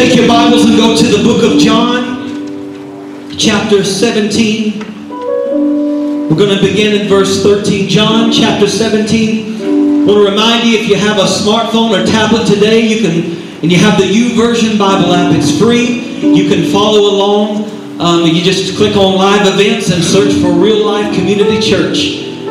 Take your Bibles and go to the book of John, chapter 17. We're going to begin in verse 13. John, chapter 17. I want to remind you if you have a smartphone or tablet today, you can, and you have the YouVersion Bible app, it's free. You can follow along. Um, you just click on live events and search for Real Life Community Church.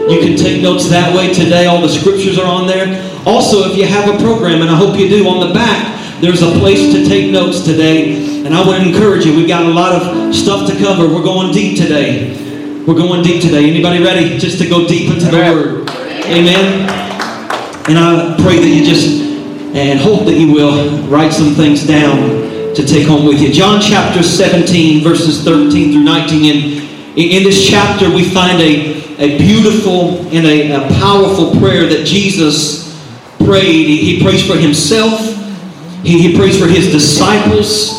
You can take notes that way today. All the scriptures are on there. Also, if you have a program, and I hope you do, on the back, there's a place to take notes today, and I would encourage you. We've got a lot of stuff to cover. We're going deep today. We're going deep today. Anybody ready just to go deep into the Word? Amen. And I pray that you just and hope that you will write some things down to take home with you. John chapter 17, verses 13 through 19. And in this chapter, we find a, a beautiful and a, a powerful prayer that Jesus prayed. He, he prays for himself he, he prays for his disciples,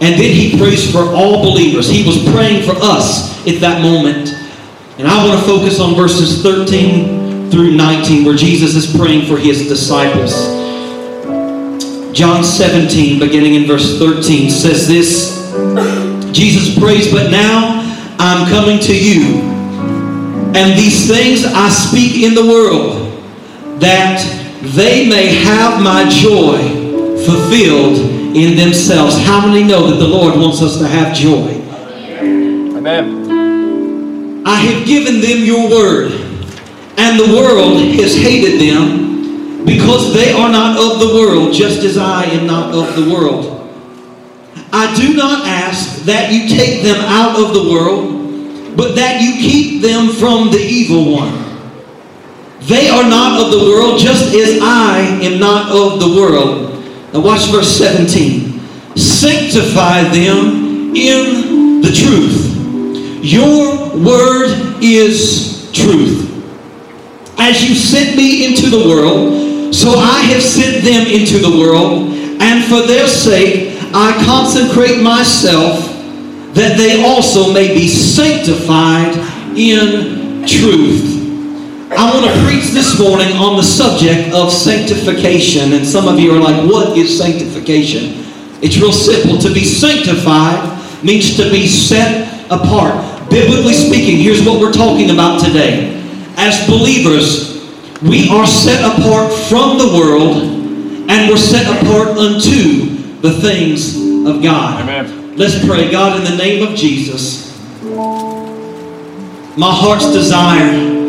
and then he prays for all believers. He was praying for us at that moment. And I want to focus on verses 13 through 19, where Jesus is praying for his disciples. John 17, beginning in verse 13, says this Jesus prays, But now I'm coming to you, and these things I speak in the world, that they may have my joy fulfilled in themselves. How many know that the Lord wants us to have joy? Amen. I have given them your word, and the world has hated them because they are not of the world, just as I am not of the world. I do not ask that you take them out of the world, but that you keep them from the evil one. They are not of the world, just as I am not of the world. Now watch verse 17. Sanctify them in the truth. Your word is truth. As you sent me into the world, so I have sent them into the world, and for their sake I consecrate myself that they also may be sanctified in truth. I want to preach this morning on the subject of sanctification. And some of you are like, what is sanctification? It's real simple. To be sanctified means to be set apart. Biblically speaking, here's what we're talking about today. As believers, we are set apart from the world and we're set apart unto the things of God. Amen. Let's pray. God, in the name of Jesus, my heart's desire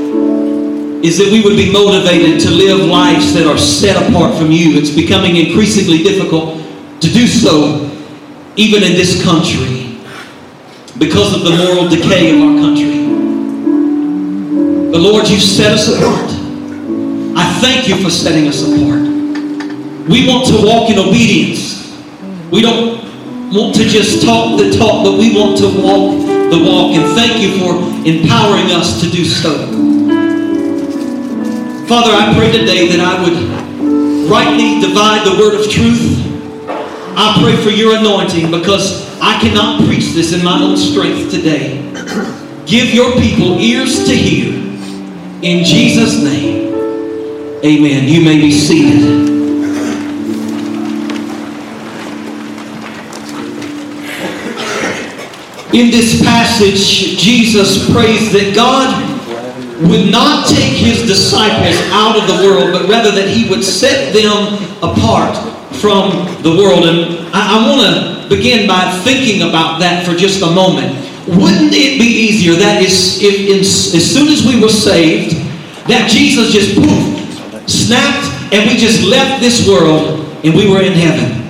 is that we would be motivated to live lives that are set apart from you. It's becoming increasingly difficult to do so, even in this country, because of the moral decay of our country. But Lord, you set us apart. I thank you for setting us apart. We want to walk in obedience. We don't want to just talk the talk, but we want to walk the walk. And thank you for empowering us to do so. Father, I pray today that I would rightly divide the word of truth. I pray for your anointing because I cannot preach this in my own strength today. Give your people ears to hear. In Jesus' name, amen. You may be seated. In this passage, Jesus prays that God would not take his disciples out of the world, but rather that he would set them apart from the world. And I, I want to begin by thinking about that for just a moment. Wouldn't it be easier that is, if in, as soon as we were saved, that Jesus just poof, snapped, and we just left this world and we were in heaven?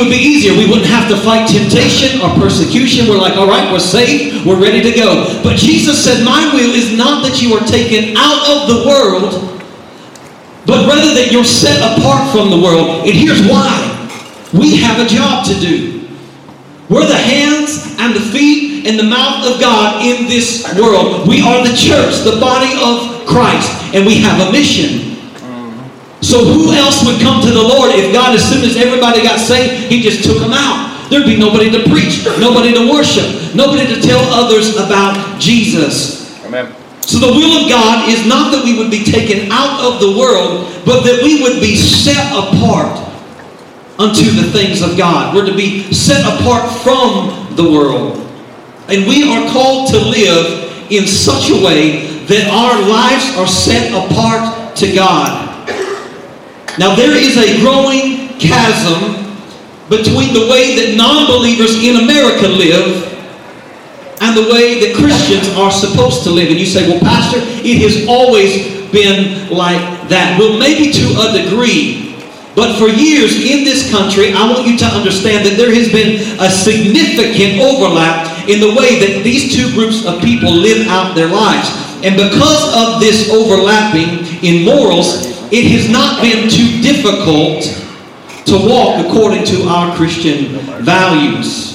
Would be easier. We wouldn't have to fight temptation or persecution. We're like, all right, we're saved. We're ready to go. But Jesus said, my will is not that you are taken out of the world, but rather that you're set apart from the world. And here's why. We have a job to do. We're the hands and the feet and the mouth of God in this world. We are the church, the body of Christ, and we have a mission. So who else would come to the Lord if God, as soon as everybody got saved, he just took them out? There'd be nobody to preach, nobody to worship, nobody to tell others about Jesus. Amen. So the will of God is not that we would be taken out of the world, but that we would be set apart unto the things of God. We're to be set apart from the world. And we are called to live in such a way that our lives are set apart to God. Now, there is a growing chasm between the way that non believers in America live and the way that Christians are supposed to live. And you say, well, Pastor, it has always been like that. Well, maybe to a degree. But for years in this country, I want you to understand that there has been a significant overlap in the way that these two groups of people live out their lives. And because of this overlapping in morals, it has not been too difficult to walk according to our Christian values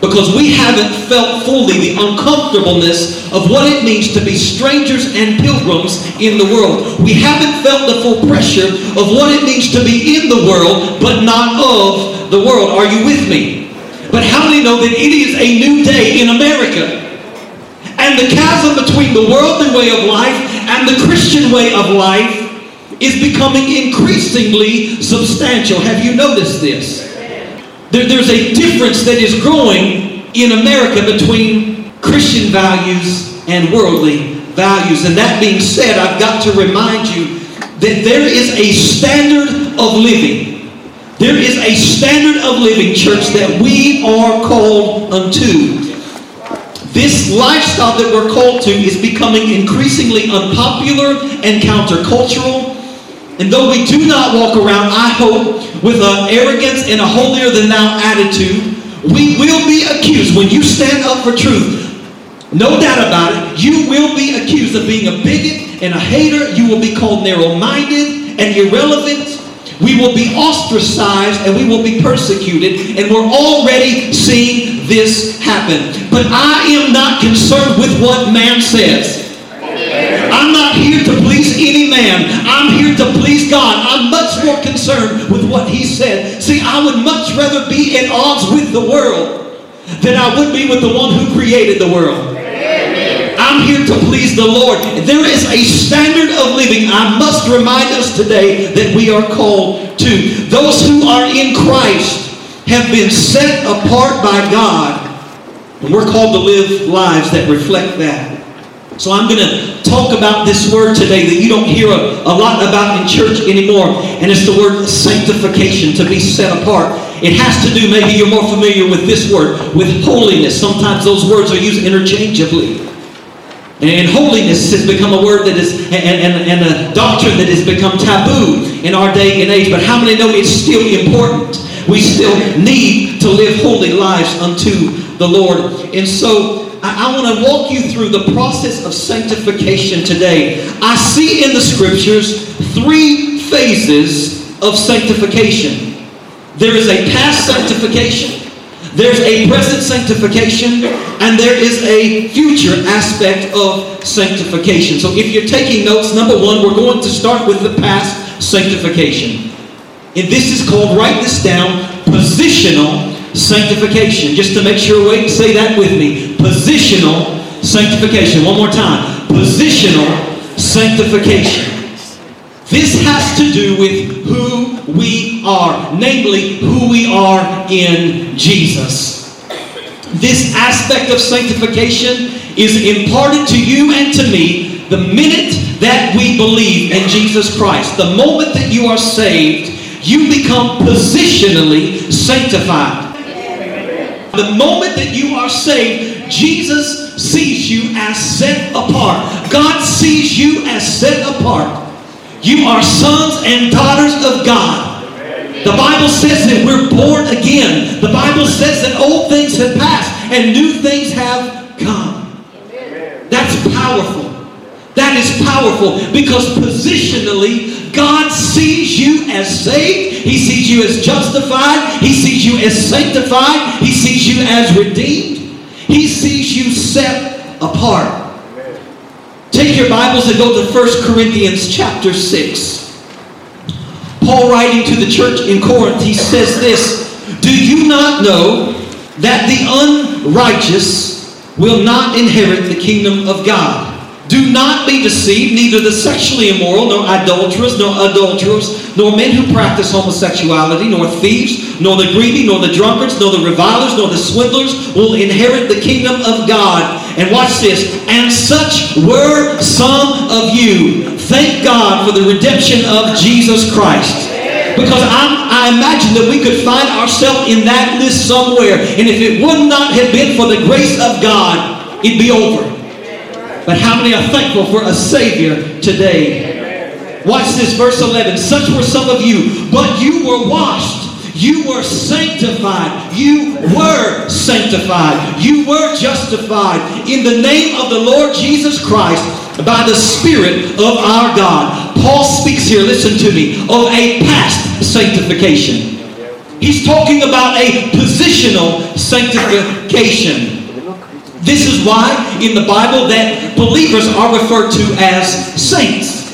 because we haven't felt fully the uncomfortableness of what it means to be strangers and pilgrims in the world. We haven't felt the full pressure of what it means to be in the world but not of the world. Are you with me? But how many know that it is a new day in America? And the chasm between the worldly way of life and the Christian way of life is becoming increasingly substantial. Have you noticed this? There, there's a difference that is growing in America between Christian values and worldly values. And that being said, I've got to remind you that there is a standard of living. There is a standard of living, church, that we are called unto. This lifestyle that we're called to is becoming increasingly unpopular and countercultural. And though we do not walk around, I hope, with an arrogance and a holier than thou attitude, we will be accused when you stand up for truth. No doubt about it, you will be accused of being a bigot and a hater. You will be called narrow minded and irrelevant. We will be ostracized and we will be persecuted. And we're already seeing this happen. But I am not concerned with what man says. I'm here to please any man. I'm here to please God. I'm much more concerned with what he said. See, I would much rather be at odds with the world than I would be with the one who created the world. I'm here to please the Lord. There is a standard of living I must remind us today that we are called to. Those who are in Christ have been set apart by God, and we're called to live lives that reflect that. So I'm going to talk about this word today that you don't hear a, a, lot about in church anymore, and it's the word sanctification, to be set apart. It has to do, maybe you're more familiar with this word, with holiness. Sometimes those words are used interchangeably. And holiness has become a word that is, and, and, and a doctrine that has become taboo in our day and age. But how many know it's still important? We still need to live holy lives unto the Lord. And so I, I want to walk you through the process of sanctification today. I see in the scriptures three phases of sanctification. There is a past sanctification, there's a present sanctification, and there is a future aspect of sanctification. So if you're taking notes, number one, we're going to start with the past sanctification. And this is called, write this down, positional sanctification. Just to make sure, wait, say that with me. Positional sanctification. One more time. Positional sanctification. This has to do with who we are, namely who we are in Jesus. This aspect of sanctification is imparted to you and to me the minute that we believe in Jesus Christ. The moment that you are saved, you become positionally sanctified. The moment that you are saved, Jesus sees you as set apart. God sees you as set apart. You are sons and daughters of God. The Bible says that we're born again. The Bible says that old things have passed and new things have come. That's powerful. That is powerful because positionally, God sees you as saved. He sees you as justified. He sees you as sanctified. He sees you as redeemed. He sees you set apart. Take your Bibles and go to 1 Corinthians chapter 6. Paul writing to the church in Corinth, he says this, Do you not know that the unrighteous will not inherit the kingdom of God? Do not be deceived, neither the sexually immoral, nor idolaters, nor adulterers, nor men who practice homosexuality, nor thieves, nor the greedy, nor the drunkards, nor the revilers, nor the swindlers will inherit the kingdom of God. And watch this. And such were some of you. Thank God for the redemption of Jesus Christ. Because I'm, I imagine that we could find ourselves in that list somewhere. And if it would not have been for the grace of God, it'd be over. But how many are thankful for a Savior today? Watch this, verse 11. Such were some of you, but you were washed. You were sanctified. You were sanctified. You were justified in the name of the Lord Jesus Christ by the Spirit of our God. Paul speaks here, listen to me, of a past sanctification. He's talking about a positional sanctification. This is why in the Bible that believers are referred to as saints.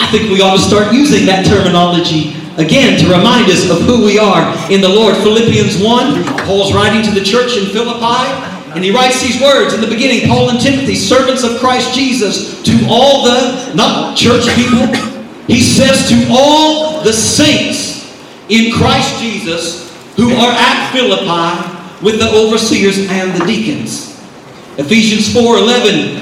I think we ought to start using that terminology again to remind us of who we are in the Lord. Philippians 1, Paul's writing to the church in Philippi, and he writes these words in the beginning Paul and Timothy, servants of Christ Jesus, to all the, not church people, he says to all the saints in Christ Jesus who are at Philippi with the overseers and the deacons. Ephesians 4:11,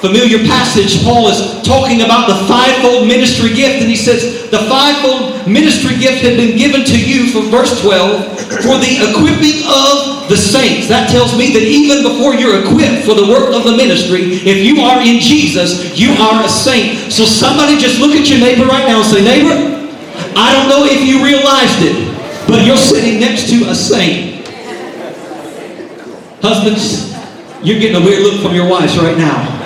familiar passage. Paul is talking about the fivefold ministry gift, and he says the fivefold ministry gift had been given to you from verse 12 for the equipping of the saints. That tells me that even before you're equipped for the work of the ministry, if you are in Jesus, you are a saint. So somebody just look at your neighbor right now and say, neighbor, I don't know if you realized it, but you're sitting next to a saint. Husbands, you're getting a weird look from your wives right now.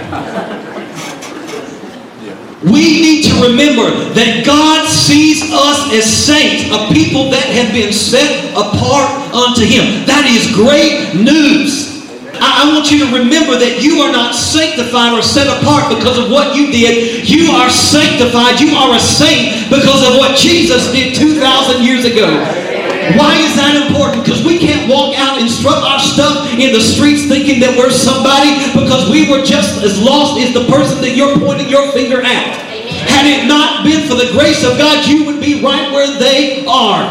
We need to remember that God sees us as saints, a people that have been set apart unto Him. That is great news. I, want you to remember that you are not sanctified or set apart because of what you did. You are sanctified. You are a saint because of what Jesus did 2,000 years ago. Why is that important? Because we can't walk out and strut our stuff in the streets thinking that we're somebody because we were just as lost as the person that you're pointing your finger at. Had it not been for the grace of God, you would be right where they are.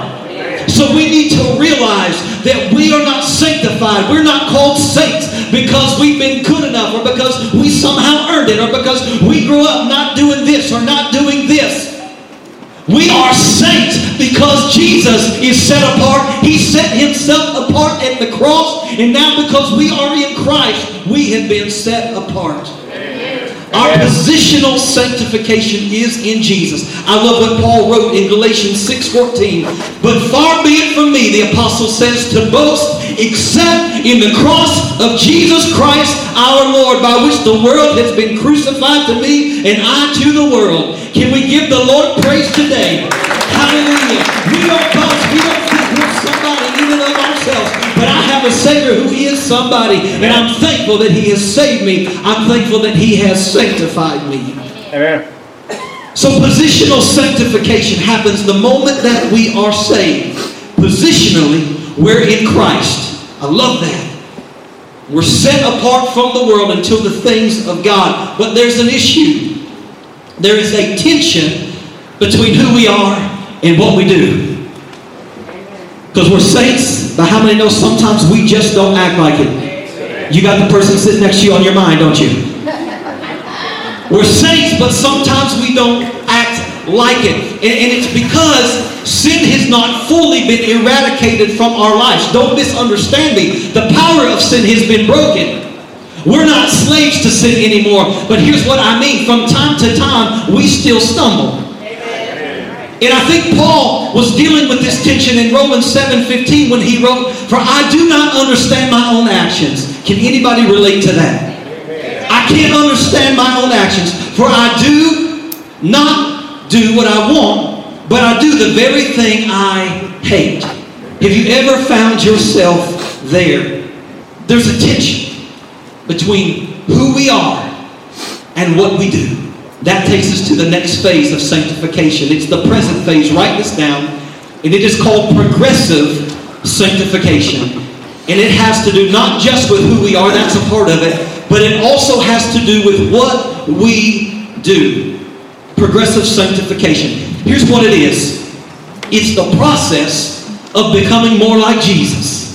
So we need to realize that we are not sanctified. We're not called saints because we've been good enough or because we somehow earned it or because we grew up not doing this or not doing this. We are saints because Jesus is set apart. He set himself apart at the cross. And now because we are in Christ, we have been set apart. Our positional sanctification is in Jesus. I love what Paul wrote in Galatians 6.14. But far be it from me, the apostle says, to boast except in the cross of Jesus Christ our Lord, by which the world has been crucified to me and I to the world. Can we give the Lord praise today? Hallelujah. We don't boast. We don't think we're somebody in and of ourselves. But I have a Savior who is somebody. And I'm thankful that He has saved me. I'm thankful that He has sanctified me. Amen. So positional sanctification happens the moment that we are saved. Positionally, we're in Christ. I love that. We're set apart from the world until the things of God. But there's an issue. There is a tension between who we are and what we do. Because we're saints, but how many know sometimes we just don't act like it? You got the person sitting next to you on your mind, don't you? We're saints, but sometimes we don't like it. And, and, it's because sin has not fully been eradicated from our lives. Don't misunderstand me. The power of sin has been broken. We're not slaves to sin anymore. But here's what I mean. From time to time, we still stumble. And I think Paul was dealing with this tension in Romans 7:15 when he wrote, For I do not understand my own actions. Can anybody relate to that? I can't understand my own actions. For I do not do what I want, but I do the very thing I hate. Have you ever found yourself there? There's a tension between who we are and what we do. That takes us to the next phase of sanctification. It's the present phase. Write this down. And it is called progressive sanctification. And it has to do not just with who we are, that's a part of it, but it also has to do with what we do. Progressive sanctification. Here's what it is it's the process of becoming more like Jesus.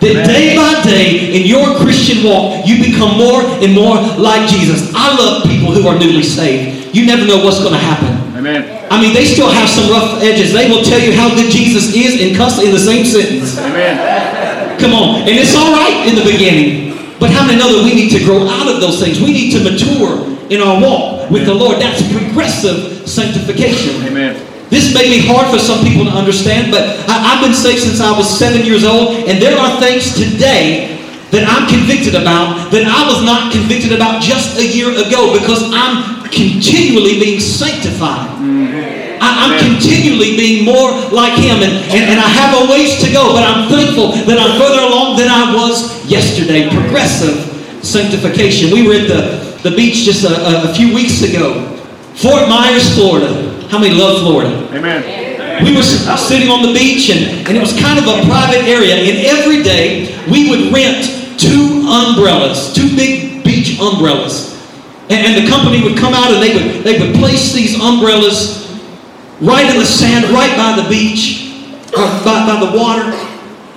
That day by day in your Christian walk, you become more and more like Jesus. I love people who are newly saved. You never know what's going to happen. Amen. I mean, they still have some rough edges. They will tell you how good Jesus is and cuss in the same sentence. Amen. Come on. And it's all right in the beginning. But how many know that we need to grow out of those things? We need to mature in our walk with the Lord. That's progressive sanctification. Amen. This may be hard for some people to understand, but I, have been saved since I was seven years old, and there are things today that I'm convicted about that I was not convicted about just a year ago because I'm continually being sanctified. Mm-hmm. I, am continually being more like Him, and, and, and I have a ways to go, but I'm thankful that I'm further along than I was yesterday. Progressive sanctification. We were at the, the beach just a, a, few weeks ago, Fort Myers, Florida. How many love Florida? Amen. We were sitting on the beach, and, and it was kind of a private area. And every day we would rent two umbrellas, two big beach umbrellas. And, and the company would come out and they would, they would place these umbrellas right in the sand, right by the beach, or by, by the water.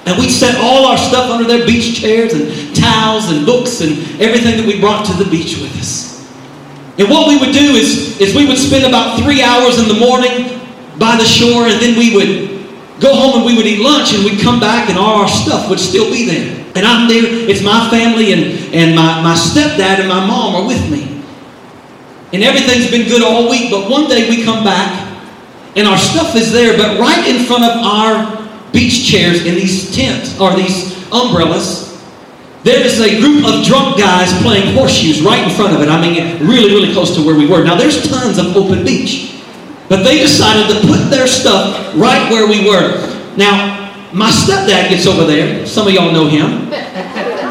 And we'd set all our stuff under their beach chairs and towels and books and everything that we brought to the beach with us. And what we would do is, is we would spend about three hours in the morning by the shore, and then we would go home and we would eat lunch, and we'd come back, and all our stuff would still be there. And I'm there, it's my family, and, and my, my stepdad and my mom are with me. And everything's been good all week, but one day we come back, and our stuff is there, but right in front of our beach chairs in these tents, or these umbrellas, there is a group of drunk guys playing horseshoes right in front of it. I mean, really, really close to where we were. Now, there's tons of open beach. But they decided to put their stuff right where we were. Now, my stepdad gets over there. Some of y'all know him.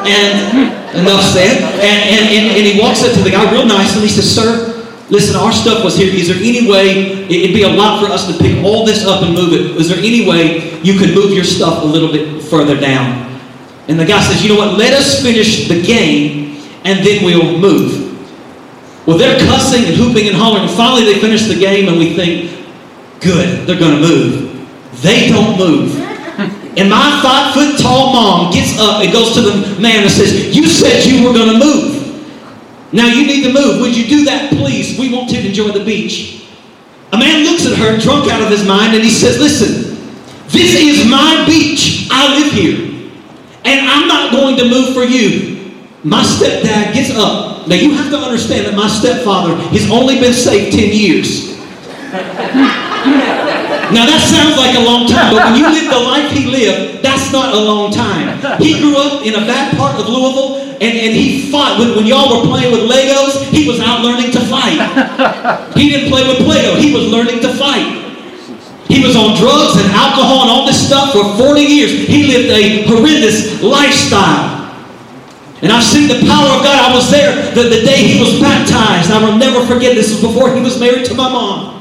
And enough said. And, and, and, and he walks up to the guy real nice and he says, Sir, listen, our stuff was here. Is there any way, it'd be a lot for us to pick all this up and move it. Is there any way you could move your stuff a little bit further down? And the guy says, you know what, let us finish the game and then we'll move. Well, they're cussing and hooping and hollering. Finally, they finish the game and we think, good, they're going to move. They don't move. And my five foot tall mom gets up and goes to the man and says, You said you were going to move. Now you need to move. Would you do that, please? We want to enjoy the beach. A man looks at her, drunk out of his mind, and he says, Listen, this is my beach. I live here and I'm not going to move for you. My stepdad gets up. Now you have to understand that my stepfather has only been saved 10 years. Now that sounds like a long time, but when you live the life he lived, that's not a long time. He grew up in a bad part of Louisville, and, and he fought. When, when y'all were playing with Legos, he was out learning to fight. He didn't play with Play-Doh, he was learning to fight. He was on drugs and alcohol and all this stuff for 40 years. He lived a horrendous lifestyle. And I've seen the power of God. I was there the, the day he was baptized. I will never forget this was before he was married to my mom.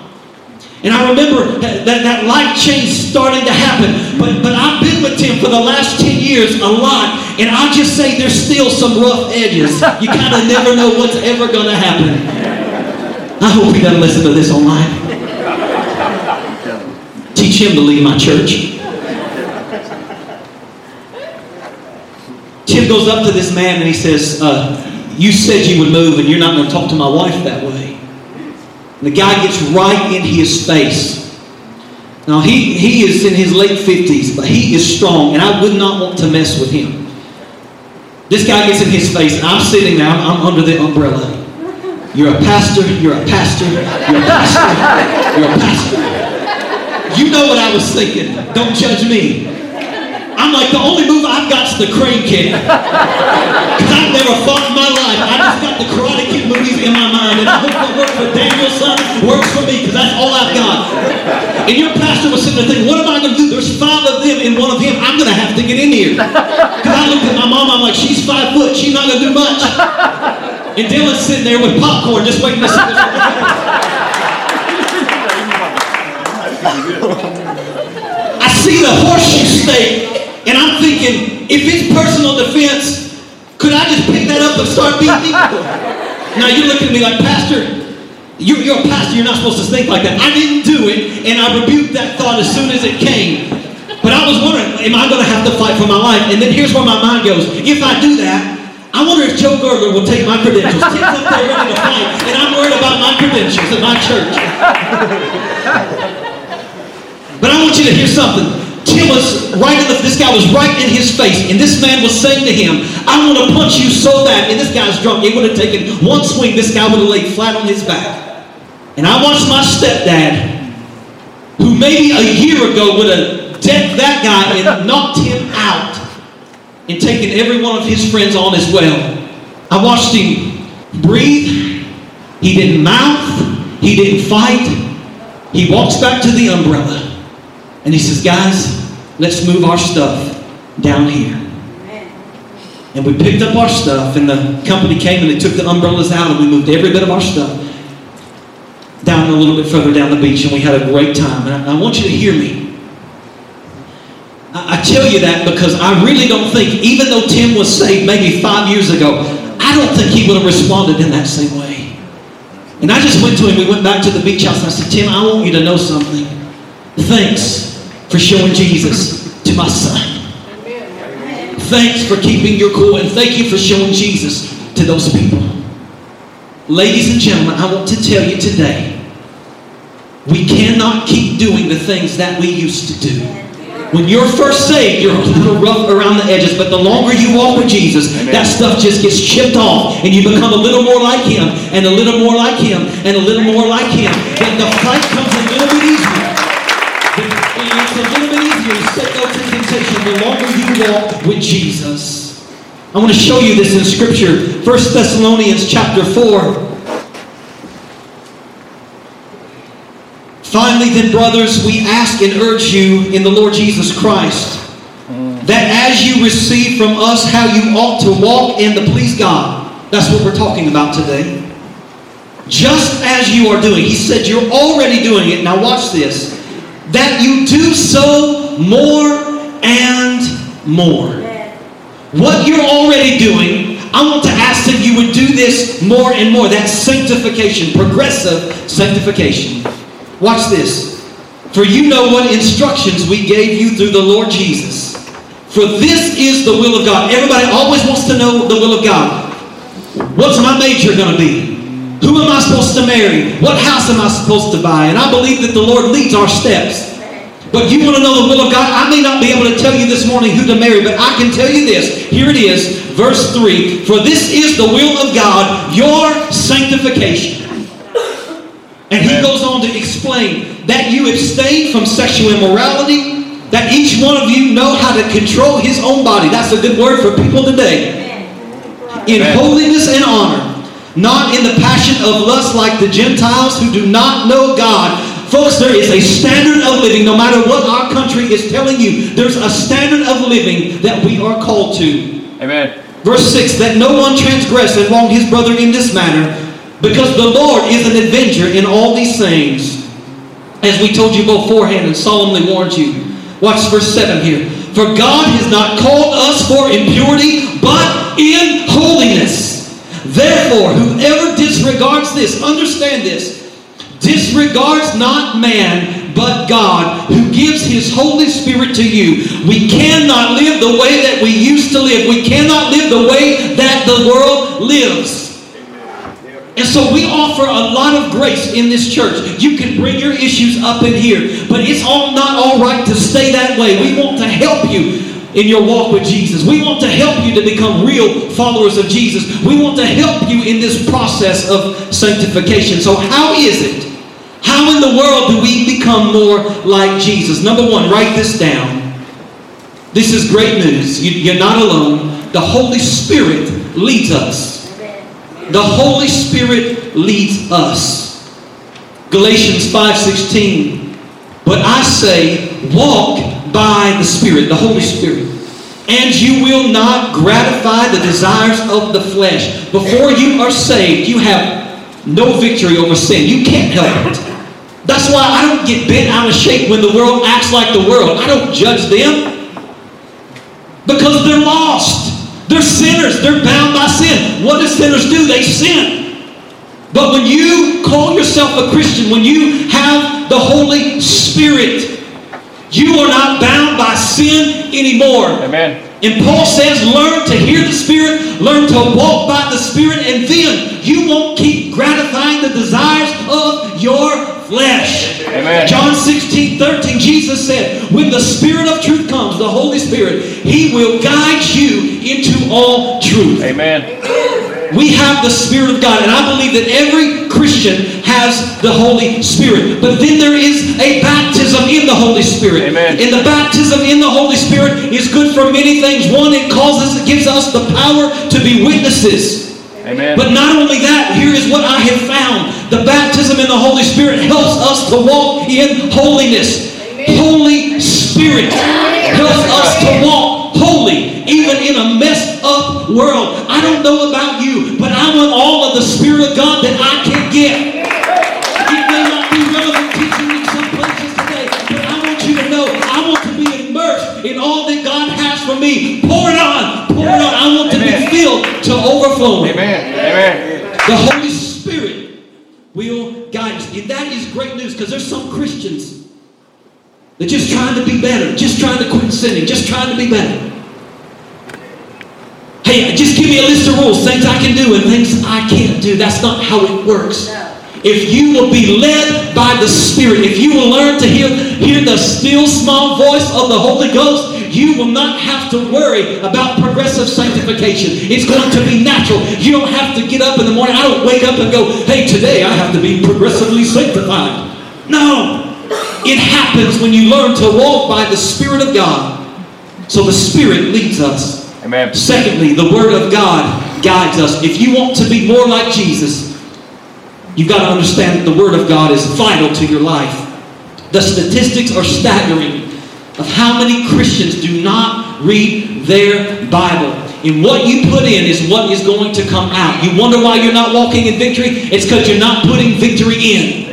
And I remember that, that, life change starting to happen. But, but I've been with Tim for the last 10 years a lot. And I'll just say there's still some rough edges. You kind of never know what's ever going to happen. I hope he doesn't listen to this online teach him to leave my church. Tim goes up to this man and he says, uh, You said you would move and you're not going to talk to my wife that way. And the guy gets right in his face. Now, he, he is in his late 50s, but he is strong, and I would not want to mess with him. This guy gets in his face, and I'm sitting there, I'm, I'm under the umbrella. You're a pastor, you're a pastor, you're a pastor, you're a pastor. You know what I was thinking. Don't judge me. I'm like, the only move I've got is the crane kick. Because I've never fought in my life. I just got the Karate In my mind. And I hope what works for Daniel-san works for me because that's all I've got. And your pastor was sitting there thinking, what am I going to do? There's five of them and one of him. I'm going to have to get in here. Because I looked at my mom, I'm like, she's five foot. She's not going to do much. And Dylan's sitting there with popcorn just waiting to see this. I see the horseshoe snake, and I'm thinking, if it's personal defense, could I just pick that up and start beating people? Now you're looking at me like, Pastor, you're, you're a pastor, you're not supposed to think like that. I didn't do it, and I rebuked that thought as soon as it came. But I was wondering, am I going to have to fight for my life? And then here's where my mind goes. If I do that, I wonder if Joe Gertler will take my credentials. Up there ready to fight, and I'm worried about my credentials at my church. But I want you to hear something. Tim was right in the, this guy was right in his face, and this man was saying to him, I want to punch you so bad. And this guy's drunk. It would have taken one swing, this guy would have laid flat on his back. And I watched my stepdad, who maybe a year ago would have decked that guy and knocked him out and taken every one of his friends on as well. I watched him breathe. He didn't mouth. He didn't fight. He walks back to the umbrella and he says, Guys, let's move our stuff down here. And we picked up our stuff, and the company came and they took the umbrellas out, and we moved every bit of our stuff down a little bit further down the beach, and we had a great time. And I, I want you to hear me. I, I tell you that because I really don't think, even though Tim was saved maybe five years ago, I don't think he would have responded in that same way. And I just went to him, we went back to the beach house, and I said, Tim, I want you to know something. Thanks for showing Jesus to my son. Thanks for keeping your cool, and thank you for showing Jesus to those people. Ladies and gentlemen, I want to tell you today we cannot keep doing the things that we used to do. When you're first saved, you're a little rough around the edges, but the longer you walk with Jesus, Amen. that stuff just gets chipped off, and you become a little more like Him, and a little more like Him, and a little more like Him. Then the fight comes a little bit easier. Longer you walk with Jesus. I want to show you this in Scripture. 1 Thessalonians chapter 4. Finally, then, brothers, we ask and urge you in the Lord Jesus Christ that as you receive from us how you ought to walk and to please God, that's what we're talking about today. Just as you are doing, he said you're already doing it. Now, watch this that you do so more and more. What you're already doing, I want to ask that you would do this more and more. That's sanctification, progressive sanctification. Watch this. For you know what instructions we gave you through the Lord Jesus. For this is the will of God. Everybody always wants to know the will of God. What's my major going to be? Who am I supposed to marry? What house am I supposed to buy? And I believe that the Lord leads our steps. But you want to know the will of God? I may not be able to tell you this morning who to marry, but I can tell you this. Here it is, verse 3. For this is the will of God, your sanctification and he goes on to explain that you abstain from sexual immorality, that each one of you know how to control his own body. That's a good word for people today. In holiness and honor, not in the passion of lust like the Gentiles who do not know God. Folks, there is a standard of living, no matter what our country is telling you, there's a standard of living that we are called to. Amen. Verse 6 that no one transgress and wrong his brother in this manner because the Lord is an avenger in all these things. As we told you beforehand and solemnly warned you. Watch verse 7 here. For God has not called us for impurity, but in holiness. Therefore, whoever disregards this, understand this, disregards not man, but God, who gives his Holy Spirit to you. We cannot live the way that we used to live. We cannot live the way that the world lives. And so we offer a lot of grace in this church. You can bring your issues up in here, but it's all not all right to stay that way. We want to help you in your walk with Jesus. We want to help you to become real followers of Jesus. We want to help you in this process of sanctification. So how is it? How in the world do we become more like Jesus? Number one, write this down. This is great news. You're not alone. The Holy Spirit leads us. The Holy Spirit leads us. Galatians 5:16. But I say, walk by the Spirit, the Holy Spirit, and you will not gratify the desires of the flesh. Before you are saved, you have no victory over sin. You can't help it. That's why I don't get bent out of shape when the world acts like the world. I don't judge them because they're lost. They're sinners. They're bound by sin. What do sinners do? They sin. But when you call yourself a Christian, when you have the Holy Spirit, you are not bound by sin anymore. Amen. And Paul says, learn to hear the Spirit, learn to walk by the Spirit, and then you won't keep gratifying the desires of your flesh. Amen. John 16, 13, Jesus said, When the Spirit of truth comes, the Holy Spirit, He will guide you into all truth. Amen. We have the Spirit of God, and I believe that every Christian has the Holy Spirit. But then there is a baptism in the Holy Spirit. Amen. And the baptism in the Holy Spirit is good for many things. One, it causes, it gives us the power to be witnesses. Amen. But not only that, here is what I have found. The baptism in the Holy Spirit helps us to walk in holiness. Holy Spirit helps us to walk holy, even in a messed up world. I don't know about you, but I want all of the Spirit of God that I can get. To overflowing. Amen. Amen. The Holy Spirit will guide us. And that is great news because there's some Christians that just trying to be better, just trying to quit sinning, just trying to be better. Hey, just give me a list of rules, things I can do and things I can't do. That's not how it works. If you will be led by the Spirit, if you will learn to hear, hear the still small voice of the Holy Ghost, you will not have to worry about progressive sanctification. It's going to be natural. You don't have to get up in the morning. I don't wake up and go, hey, today I have to be progressively sanctified. No. It happens when you learn to walk by the Spirit of God. So the Spirit leads us. Amen. Secondly, the Word of God guides us. If you want to be more like Jesus, you've got to understand that the Word of God is vital to your life. The statistics are staggering of how many Christians do not read their Bible. And what you put in is what is going to come out. You wonder why you're not walking in victory? It's because you're not putting victory in.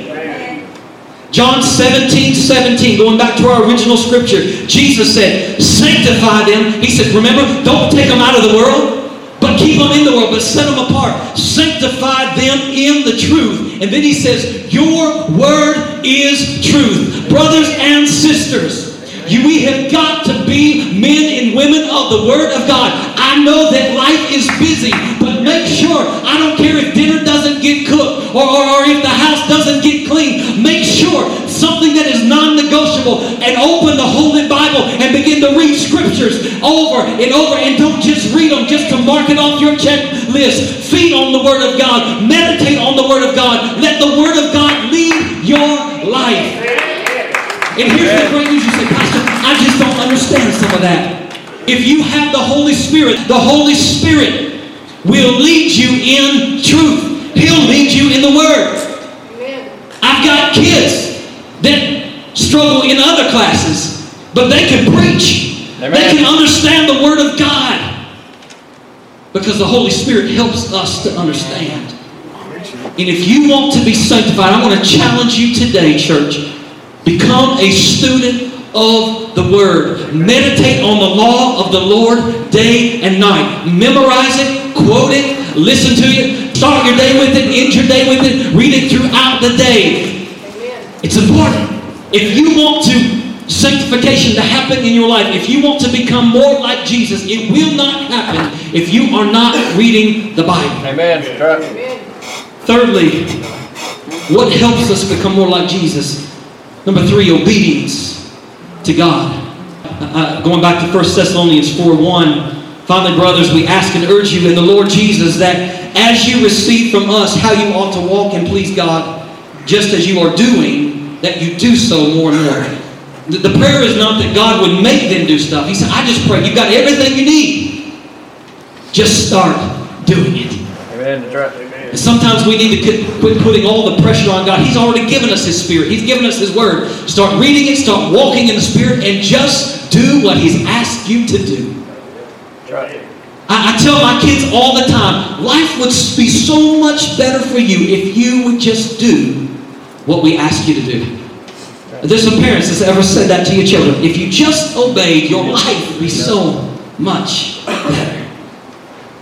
John 17, 17, going back to our original scripture, Jesus said, Sanctify them. He said, Remember, don't take them out of the world, but keep them in the world, but set them apart. Sanctify them in the truth. And then he says, Your word is truth. Brothers and sisters, you, we have got to be men and women of the Word of God. I know that life is busy, but make sure, I don't care if dinner doesn't get cooked or, or, or if the house doesn't get clean, make sure something that is non-negotiable and open the Holy Bible and begin to read scriptures over and over and don't just read them just to mark it off your checklist. Feed on the Word of God. Meditate on the Word of God. Let the Word of God lead your life. And here's the great news. You say, I just don't understand some of that. If you have the Holy Spirit, the Holy Spirit will lead you in truth. He'll lead you in the Word. Amen. I've got kids that struggle in other classes, but they can preach. They can understand the Word of God. Because the Holy Spirit helps us to understand. And if you want to be sanctified, I want to challenge you today, church. Become a student of the Word. Meditate on the law of the Lord day and night. Memorize it, quote it, listen to it. Start your day with it, end your day with it, read it throughout the day. It's important. If you want to sanctification to happen in your life, if you want to become more like Jesus, it will not happen if you are not reading the Bible. Amen. Thirdly, what helps us become more like Jesus? Number three, obedience to God. Uh, going back to 1 Thessalonians 4 1. Finally, brothers, we ask and urge you in the Lord Jesus that as you receive from us how you ought to walk and please God, just as you are doing, that you do so more and more. The, prayer is not that God would make them do stuff. He said, I just pray you've got everything you need. Just start doing it. Amen. That's right. And sometimes we need to quit- putting all the pressure on God. He's already given us His Spirit. He's given us His Word. Start reading it, start walking in the Spirit, and just do what He's asked you to do. Right. I, I tell my kids all the time, life would be so much better for you if you would just do what we ask you to do. There's some parents that's ever said that to your children. If you just obeyed, your life would be so much better.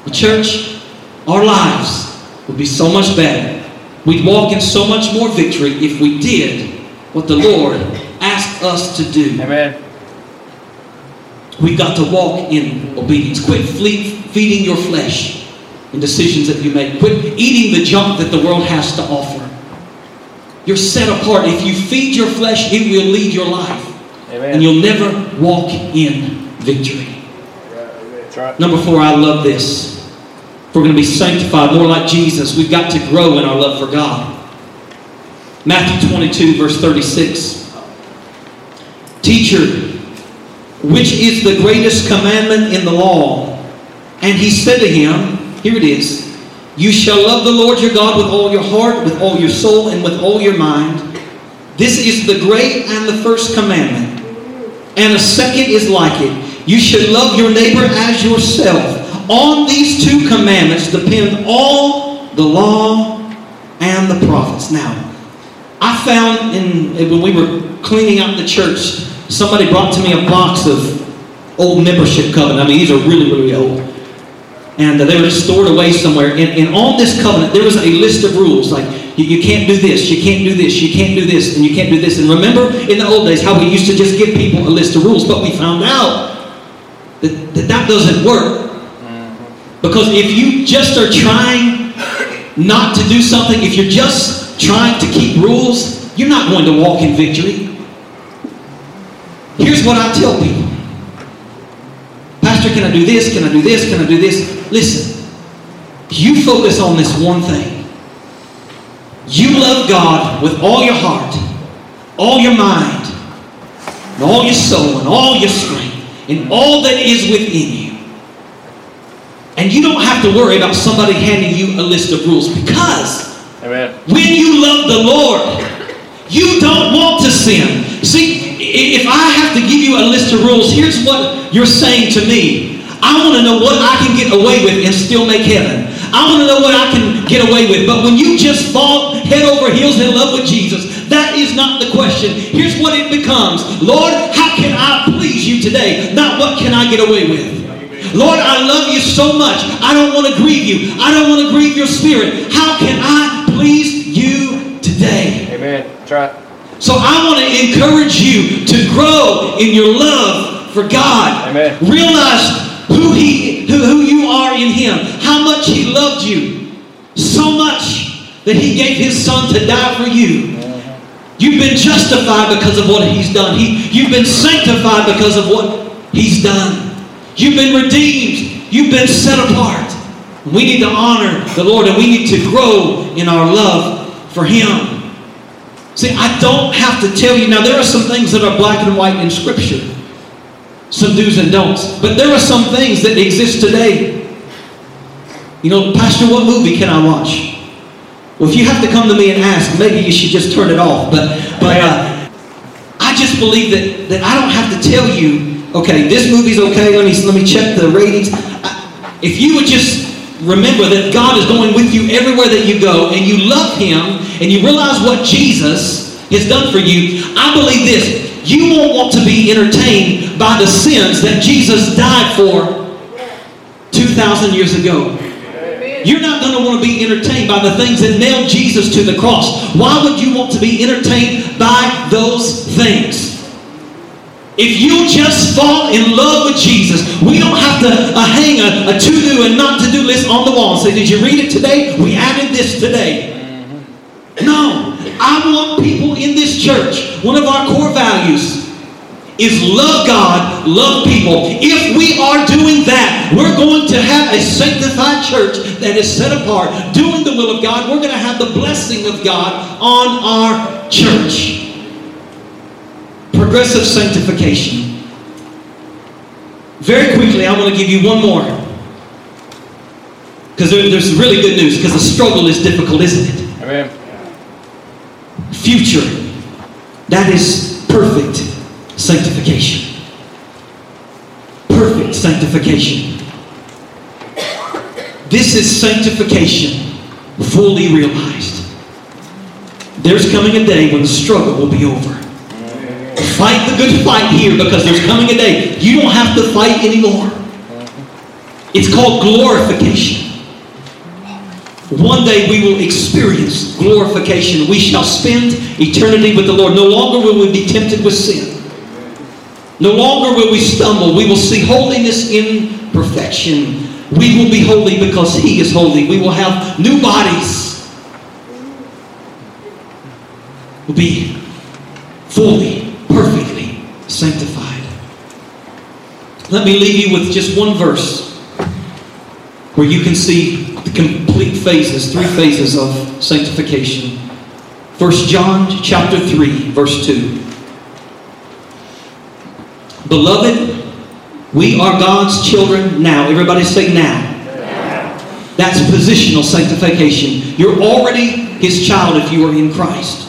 The church, our lives would be so much better We'd walk in so much more victory if we did what the Lord asked us to do. Amen. We've got to walk in obedience. Quit feeding your flesh in decisions that you make. Quit eating the junk that the world has to offer. You're set apart. If you feed your flesh, it will lead your life. And you'll never walk in victory. Right. Number four, I love this. If we're going to be sanctified more like Jesus, we've got to grow in our love for God. Matthew 22, verse 36. Teacher, which is the greatest commandment in the law? And he said to him, Here it is You shall love the Lord your God with all your heart, with all your soul, and with all your mind. This is the great and the first commandment. And a second is like it. You should love your neighbor as yourself. On these two commandments depend all the law and the prophets. Now, I found in when we were cleaning out the church, somebody brought to me a box of old membership covenant. I mean, these are really, really old. And they were stored away somewhere. And, and on this covenant, there was a list of rules like you, you can't do this, you can't do this, you can't do this, and you can't do this. And remember in the old days how we used to just give people a list of rules, but we found out that that, that doesn't work. Because if you just are trying not to do something, if you're just trying to keep rules, you're not going to walk in victory. Here's what I tell people Pastor, can I do this? Can I do this? Can I do this? Listen, you focus on this one thing. You love God with all your heart, all your mind, and all your soul, and all your strength, and all that is within you. And you don't have to worry about somebody handing you a list of rules because Amen. when you love the Lord, you don't want to sin. See, if I have to give you a list of rules, here's what you're saying to me. I want to know what I can get away with and still make heaven. I want to know what I can get away with. But when you just fall head over heels in love with Jesus, that is not the question. Here's what it becomes Lord, how can I please you today? Not what can I get away with. Lord, I love you so much. I don't want to grieve you. I don't want to grieve your spirit. How can I please you today? Amen. Right. So I want to encourage you to grow in your love for God. Amen. Realize who he who, who you are in him, how much he loved you. So much that he gave his son to die for you. You've been justified because of what he's done. He, you've been sanctified because of what he's done. You've been redeemed. You've been set apart. We need to honor the Lord and we need to grow in our love for him. See, I don't have to tell you. Now, there are some things that are black and white in Scripture, some do's and don'ts. But there are some things that exist today. You know, Pastor, what movie can I watch? Well, if you have to come to me and ask, maybe you should just turn it off. But, but uh, I just believe that, that I don't have to tell you, okay, this movie's okay. Let me let me check the ratings. If you would just remember that God is going with you everywhere that you go, and you love Him, and you realize what Jesus has done for you, I believe this: you won't want to be entertained by the sins that Jesus died for two thousand years ago. You're not going to want to be entertained by the things that nailed Jesus to the cross. Why would you want to be entertained by those things? If you just fall in love with Jesus, we don't have to uh, hang a, a to-do and not to-do list on the wall and say, did you read it today? We added this today. No. I want people in this church, one of our core values is love God, love people. If we are doing that, we're going to have a sanctified church that is set apart, doing the will of God. We're going to have the blessing of God on our church. Progressive sanctification. Very quickly, I want to give you one more. Because there, there's really good news, because the struggle is difficult, isn't it? Amen. Future. That is perfect sanctification. Perfect sanctification. This is sanctification fully realized. There's coming a day when the struggle will be over. Fight the good fight here because there's coming a day you don't have to fight anymore. It's called glorification. one day we will experience glorification. We shall spend eternity with the Lord. No longer will we be tempted with sin. No longer will we stumble. We will see holiness in perfection. We will be holy because He is holy. We will have new bodies. We'll be fully, perfectly sanctified. Let me leave you with just one verse where you can see the complete phases, three phases of sanctification. 1 John chapter 3, verse 2. Beloved, we are God's children now. Everybody say now. That's positional sanctification. You're already His child if you are in Christ.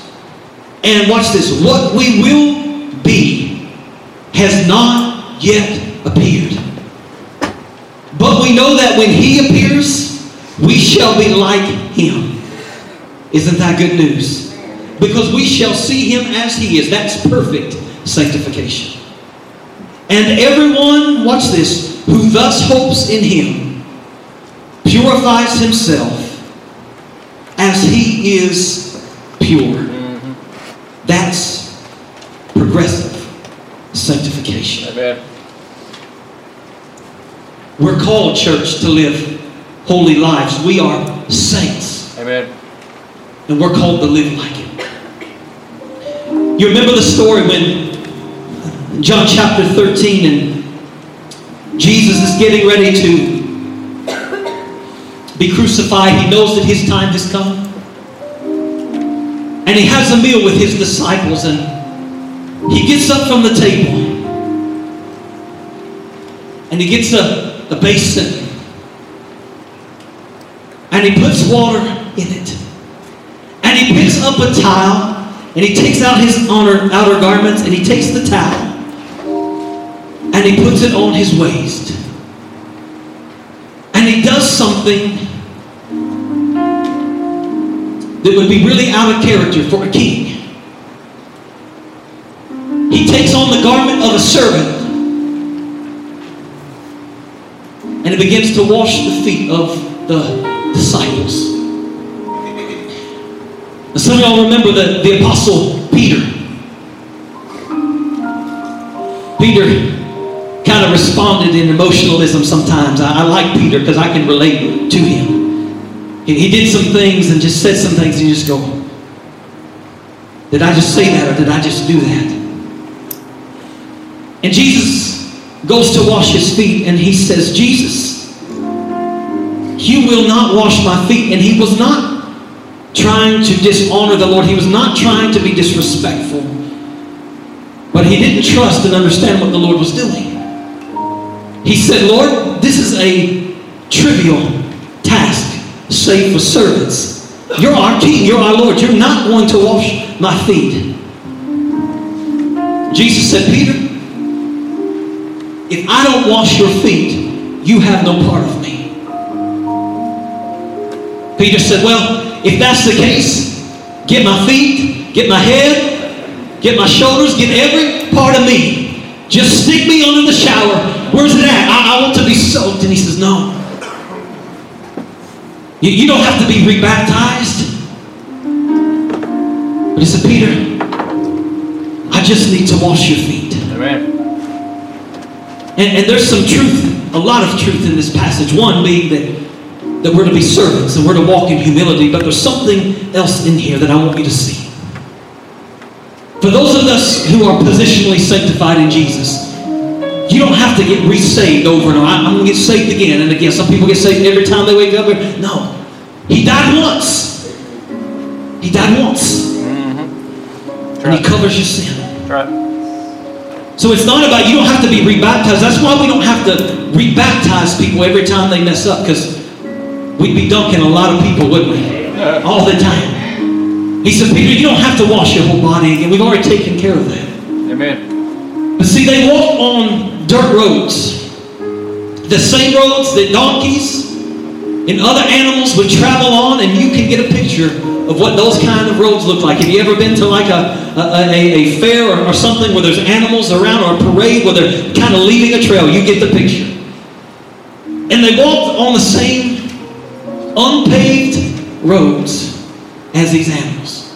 And watch this. What we will be has not yet appeared. But we know that when He appears, we shall be like Him. Isn't that good news? Because we shall see Him as He is. That's perfect sanctification. And everyone, watch this, who thus hopes in Him purifies himself as He is pure. Mm-hmm. That's progressive sanctification. Amen. We're called, church, to live holy lives. We are saints, Amen. and we're called to live like it. You remember the story when John chapter 13 and Jesus is getting ready to be crucified. He knows that his time has come. And he has a meal with his disciples and he gets up from the table and he gets a, a basin and he puts water in it. And he picks up a towel and he takes out his outer, outer garments and he takes the towel and he puts it on his waist. And he does something that would be really out of character for a king. He takes on the garment of a servant and he begins to wash the feet of the disciples. And some of y'all remember the, the apostle Peter. Peter kind of responded in emotionalism sometimes. I, I like Peter because I can relate to him. He, he did some things and just said some things and you just go, did I just say that or did I just do that? And Jesus goes to wash his feet and he says, Jesus, you will not wash my feet. And he was not trying to dishonor the Lord. He was not trying to be disrespectful. But he didn't trust and understand what the Lord was doing. He said, Lord, this is a trivial task, save for servants. You're our king, you're our Lord. You're not going to wash my feet. Jesus said, Peter, if I don't wash your feet, you have no part of me. Peter said, Well, if that's the case, get my feet, get my head, get my shoulders, get every part of me. Just stick me under the shower. Where's it at? I, I want to be soaked. And he says, No. You, you don't have to be rebaptized. But he said, Peter, I just need to wash your feet. Amen. And, and there's some truth, a lot of truth in this passage. One being that, that we're to be servants and we're to walk in humility, but there's something else in here that I want you to see. For those of us who are positionally sanctified in Jesus, you don't have to get resaved over and over. I'm going to get saved again and again. Some people get saved every time they wake up. No. He died once. He died once. That's And he covers your sin. That's right. So it's not about, you don't have to be rebaptized. That's why we don't have to rebaptize people every time they mess up because we'd be dunking a lot of people, wouldn't we? All the time. He said, Peter, you don't have to wash your whole body again. We've already taken care of that. Amen. But see, they walk on dirt roads. The same roads that donkeys and other animals would travel on, and you can get a picture of what those kind of roads look like. Have you ever been to like a, a, a, a fair or, or something where there's animals around or a parade where they're kind of leaving a trail? You get the picture. And they walked on the same unpaved roads as these animals.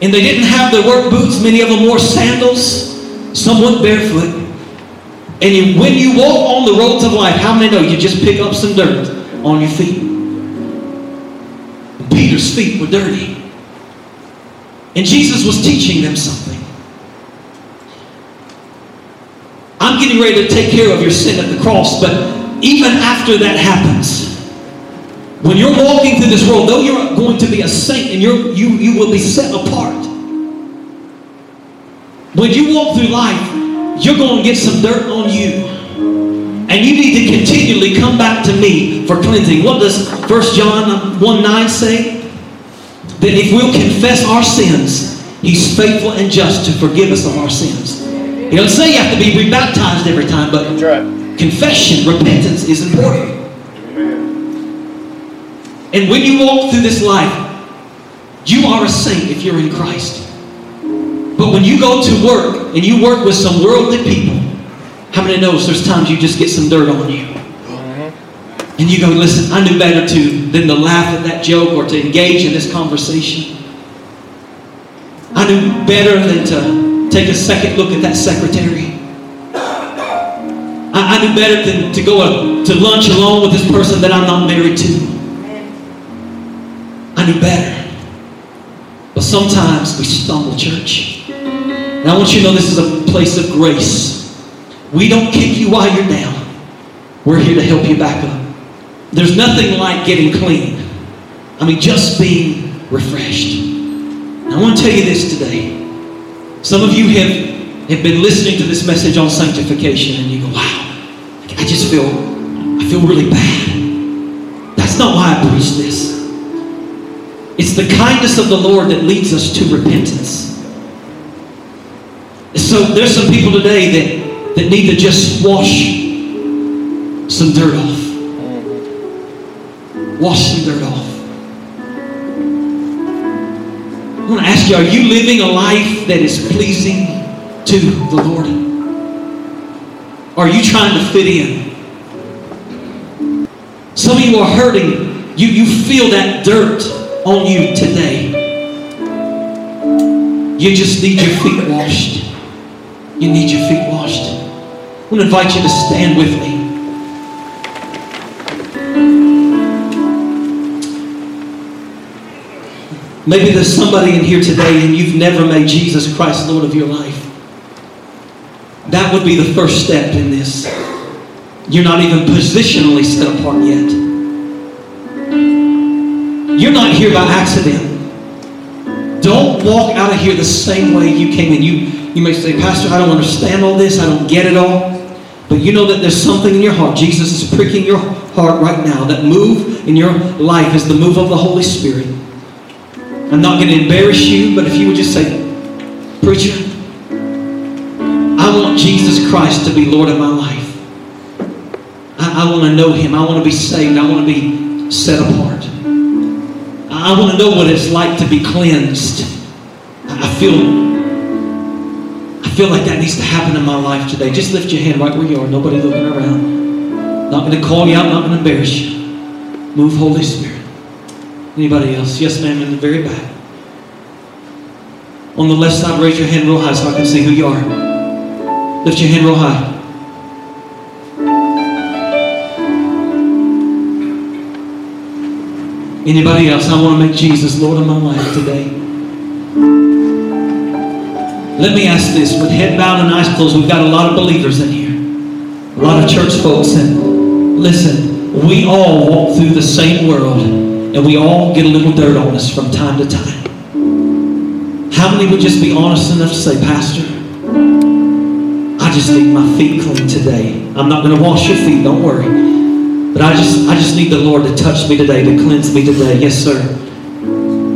And they didn't have their work boots, many of them wore sandals, some went barefoot. And you, when you walk on the roads of life, how many know you just pick up some dirt on your feet? Peter's feet were dirty. And Jesus was teaching them something. I'm getting ready to take care of your sin at the cross, but even after that happens, when you're walking through this world, though you're going to be a saint and you're, you, you will be set apart, when you walk through life, you're going to get some dirt on you. And you need to continually come back to me for cleansing. What does 1 John 1 9 say? That if we'll confess our sins, He's faithful and just to forgive us of our sins. He doesn't say you have to be rebaptized every time, but right. confession, repentance is important. And when you walk through this life, you are a saint if you're in Christ. But when you go to work and you work with some worldly people, how many knows there's times you just get some dirt on you? And you go, listen, I knew better to than to laugh at that joke or to engage in this conversation. I knew better than to take a second look at that secretary. I, I knew better than to go uh, to lunch alone with this person that I'm not married to. I knew better. But sometimes we stumble, church. And I want you to know this is a place of grace. We don't kick you while you're down. We're here to help you back up. There's nothing like getting clean. I mean, just being refreshed. And I want to tell you this today. Some of you have, have been listening to this message on sanctification and you go, wow, I just feel, I feel really bad. That's not why I preach this. It's the kindness of the Lord that leads us to repentance. So there's some people today that, that need to just wash some dirt off. Wash some dirt off. I want to ask you, are you living a life that is pleasing to the Lord? Are you trying to fit in? Some of you are hurting. You, you feel that dirt on you today. You just need your feet washed. You need your feet washed. I want to invite you to stand with me. Maybe there's somebody in here today and you've never made Jesus Christ Lord of your life. That would be the first step in this. You're not even positionally set apart yet. You're not here by accident. Don't walk out of here the same way you came in. You, you may say, Pastor, I don't understand all this. I don't get it all. But you know that there's something in your heart. Jesus is pricking your heart right now. That move in your life is the move of the Holy Spirit. I'm not going to embarrass you, but if you would just say, Preacher, I want Jesus Christ to be Lord of my life. I, I want to know Him. I want to be saved. I want to be set apart. I, I want to know what it's like to be cleansed. I, I feel feel like that needs to happen in my life today. Just lift your hand right where you are. Nobody looking around. Not going to call you out. Not going to embarrass you. Move, Holy Spirit. Anybody else? Yes, ma'am, in the very back. On the left side, raise your hand real high so I can see who you are. Lift your hand real high. Anybody else? I want to make Jesus Lord of my life today. Let me ask this with head bowed and eyes closed. We've got a lot of believers in here, a lot of church folks. And listen, we all walk through the same world and we all get a little dirt on us from time to time. How many would just be honest enough to say, Pastor, I just need my feet clean today. I'm not going to wash your feet, don't worry. But I just I just need the Lord to touch me today, to cleanse me today. Yes, sir.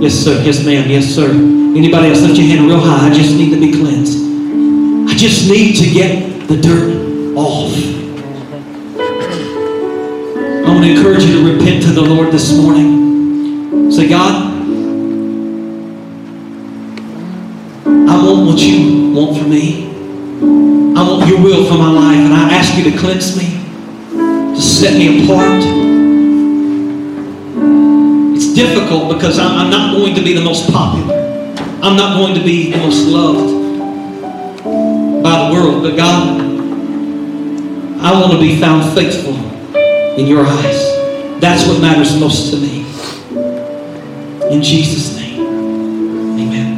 Yes, sir. Yes, ma'am. Yes, sir. Anybody else? Lift your hand real high. I just need to be cleansed. I just need to get the dirt off. I want to encourage you to repent to the Lord this morning. Say, God, I want what you want for me. I want your will for my life. And I ask you to cleanse me, to set me apart. It's difficult because I'm, I'm not going to be the most popular. I'm not going to be the most loved by the world. But God, I want to be found faithful in your eyes. That's what matters most to me. In Jesus' name, amen.